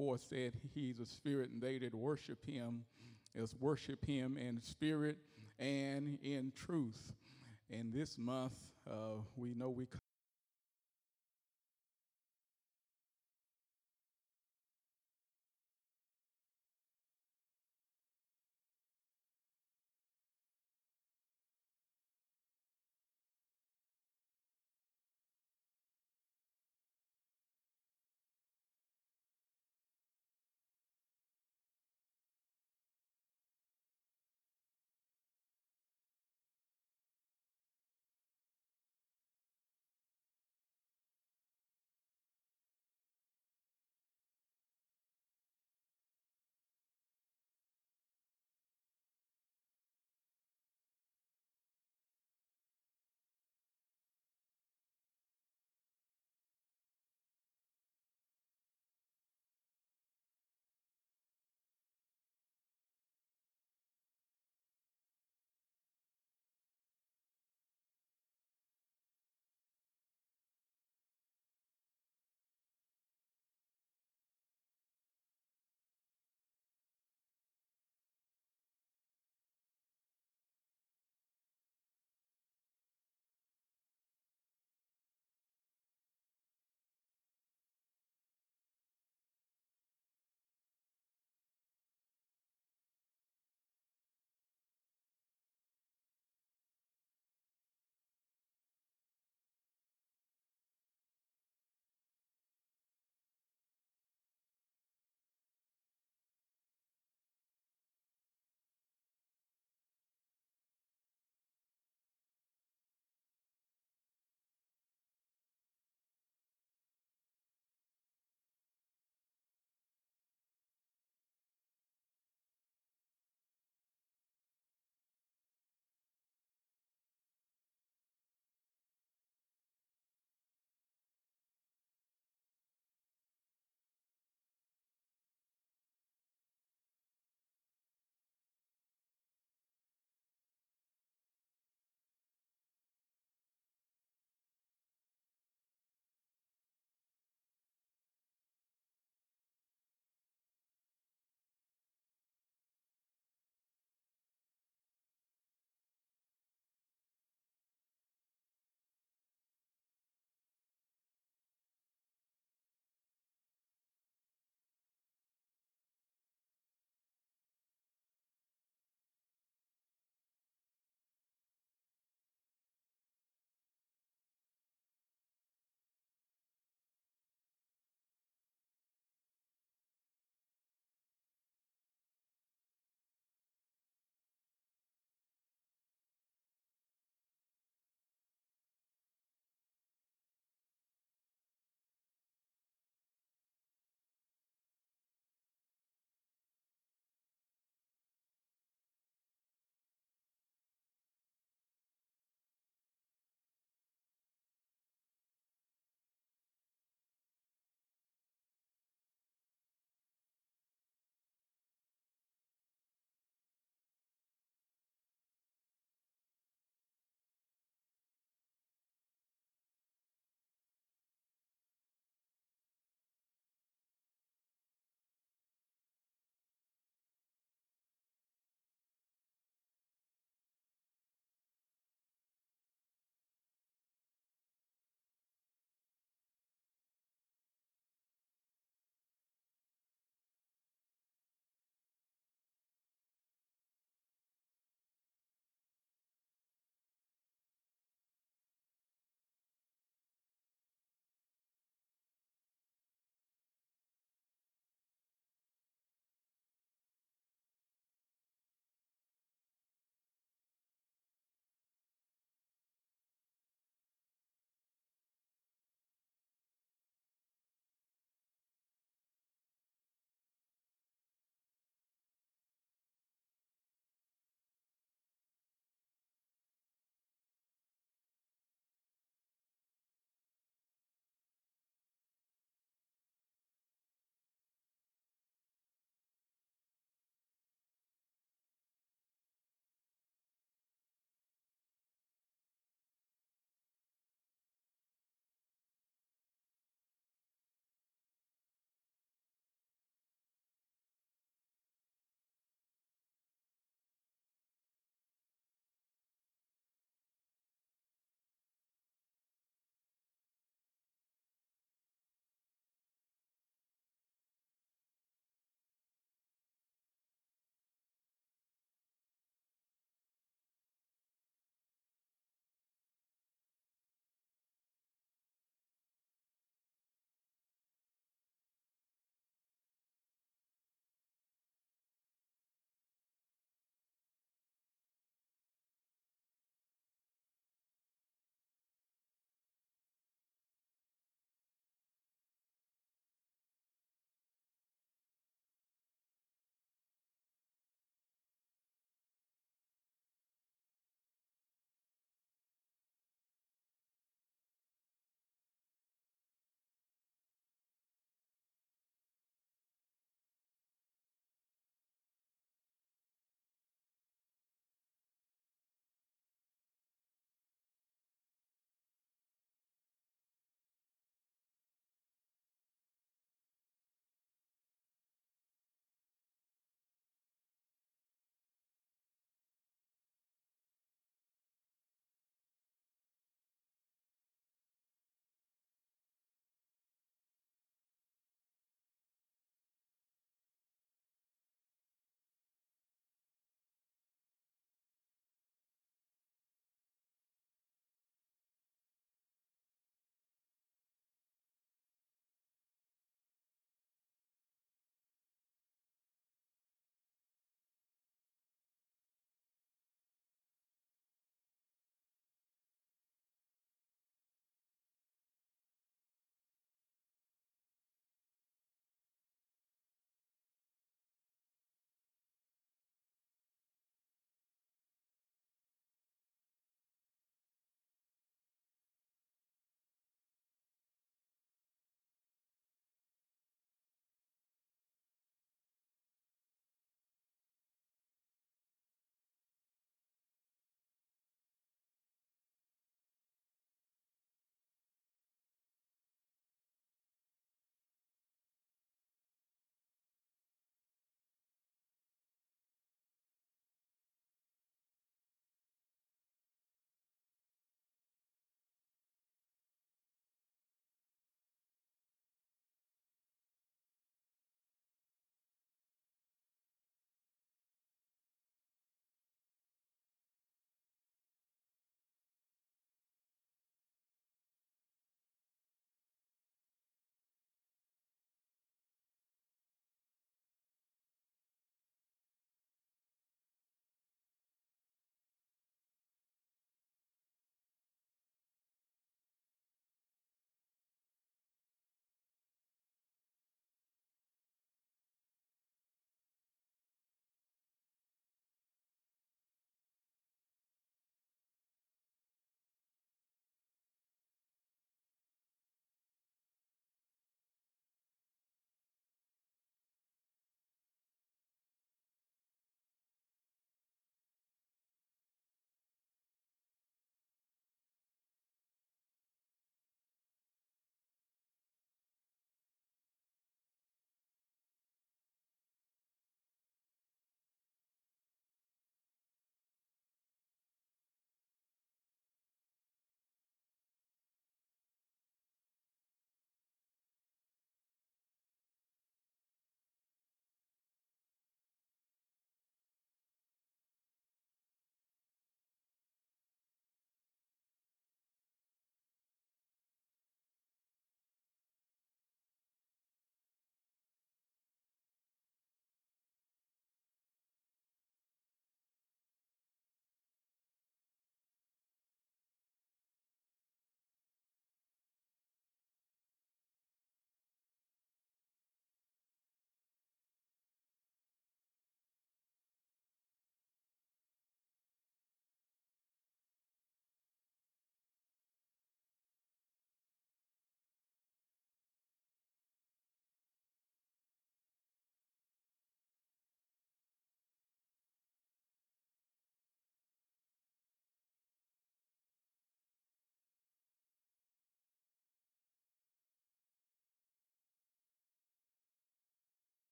4 said he's a spirit, and they that worship him is worship him in spirit and in truth. And this month, uh, we know we.